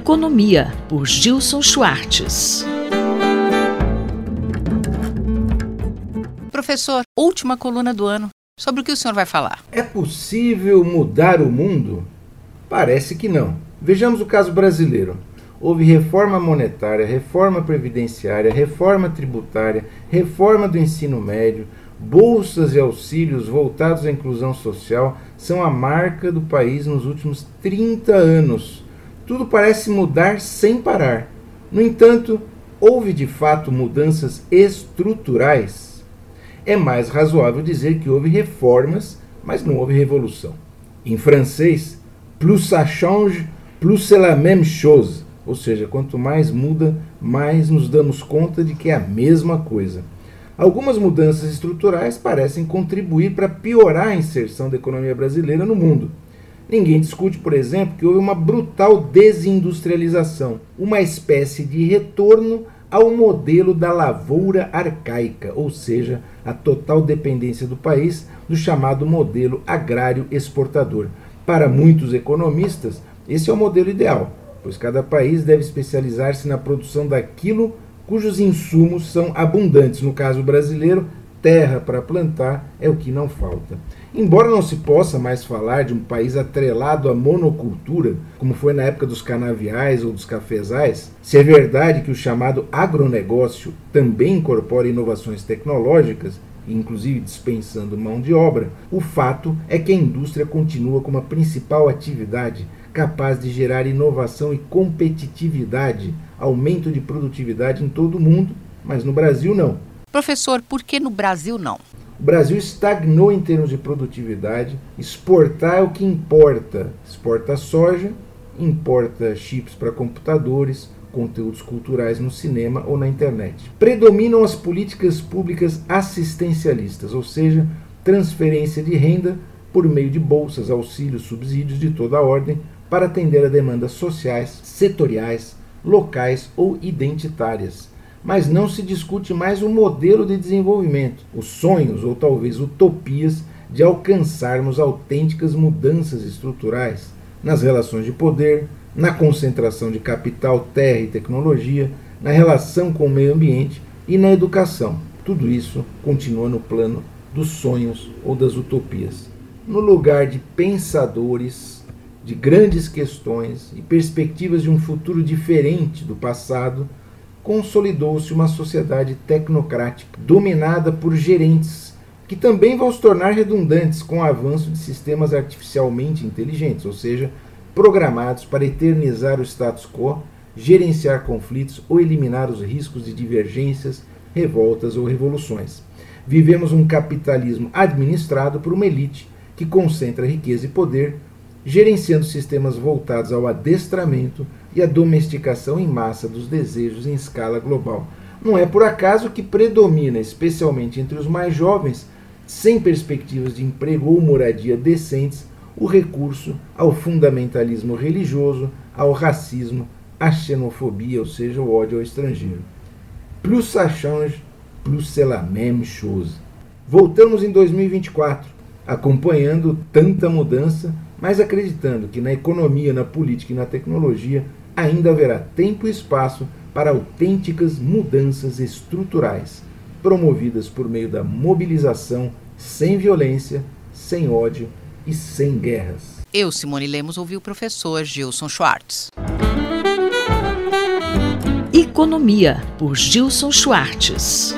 Economia, por Gilson Schwartz. Professor, última coluna do ano. Sobre o que o senhor vai falar? É possível mudar o mundo? Parece que não. Vejamos o caso brasileiro. Houve reforma monetária, reforma previdenciária, reforma tributária, reforma do ensino médio, bolsas e auxílios voltados à inclusão social são a marca do país nos últimos 30 anos. Tudo parece mudar sem parar. No entanto, houve de fato mudanças estruturais? é mais razoável dizer que houve reformas, mas não houve revolução. Em francês, plus ça change, plus c'est la même chose. Ou seja, quanto mais muda, mais nos damos conta de que é a mesma coisa. Algumas mudanças estruturais parecem contribuir para piorar a inserção da economia brasileira no mundo. Ninguém discute, por exemplo, que houve uma brutal desindustrialização, uma espécie de retorno ao modelo da lavoura arcaica, ou seja, a total dependência do país do chamado modelo agrário exportador. Para muitos economistas, esse é o modelo ideal, pois cada país deve especializar-se na produção daquilo cujos insumos são abundantes. No caso brasileiro, terra para plantar é o que não falta. Embora não se possa mais falar de um país atrelado à monocultura, como foi na época dos canaviais ou dos cafezais, se é verdade que o chamado agronegócio também incorpora inovações tecnológicas, inclusive dispensando mão de obra, o fato é que a indústria continua como a principal atividade capaz de gerar inovação e competitividade, aumento de produtividade em todo o mundo, mas no Brasil não. Professor, por que no Brasil não? O Brasil estagnou em termos de produtividade. Exportar é o que importa. Exporta soja, importa chips para computadores, conteúdos culturais no cinema ou na internet. Predominam as políticas públicas assistencialistas, ou seja, transferência de renda por meio de bolsas, auxílios, subsídios de toda a ordem para atender a demandas sociais, setoriais, locais ou identitárias mas não se discute mais o modelo de desenvolvimento, os sonhos ou talvez utopias de alcançarmos autênticas mudanças estruturais nas relações de poder, na concentração de capital, terra e tecnologia, na relação com o meio ambiente e na educação. Tudo isso continua no plano dos sonhos ou das utopias. No lugar de pensadores de grandes questões e perspectivas de um futuro diferente do passado, consolidou-se uma sociedade tecnocrática, dominada por gerentes, que também vão se tornar redundantes com o avanço de sistemas artificialmente inteligentes, ou seja, programados para eternizar o status quo, gerenciar conflitos ou eliminar os riscos de divergências, revoltas ou revoluções. Vivemos um capitalismo administrado por uma elite que concentra riqueza e poder, gerenciando sistemas voltados ao adestramento e a domesticação em massa dos desejos em escala global. Não é por acaso que predomina, especialmente entre os mais jovens, sem perspectivas de emprego ou moradia decentes, o recurso ao fundamentalismo religioso, ao racismo, à xenofobia, ou seja, o ódio ao estrangeiro. Plus ça change, plus c'est la même chose. Voltamos em 2024, acompanhando tanta mudança, mas acreditando que na economia, na política e na tecnologia ainda haverá tempo e espaço para autênticas mudanças estruturais, promovidas por meio da mobilização sem violência, sem ódio e sem guerras. Eu, Simone Lemos, ouvi o professor Gilson Schwartz. Economia, por Gilson Schwartz.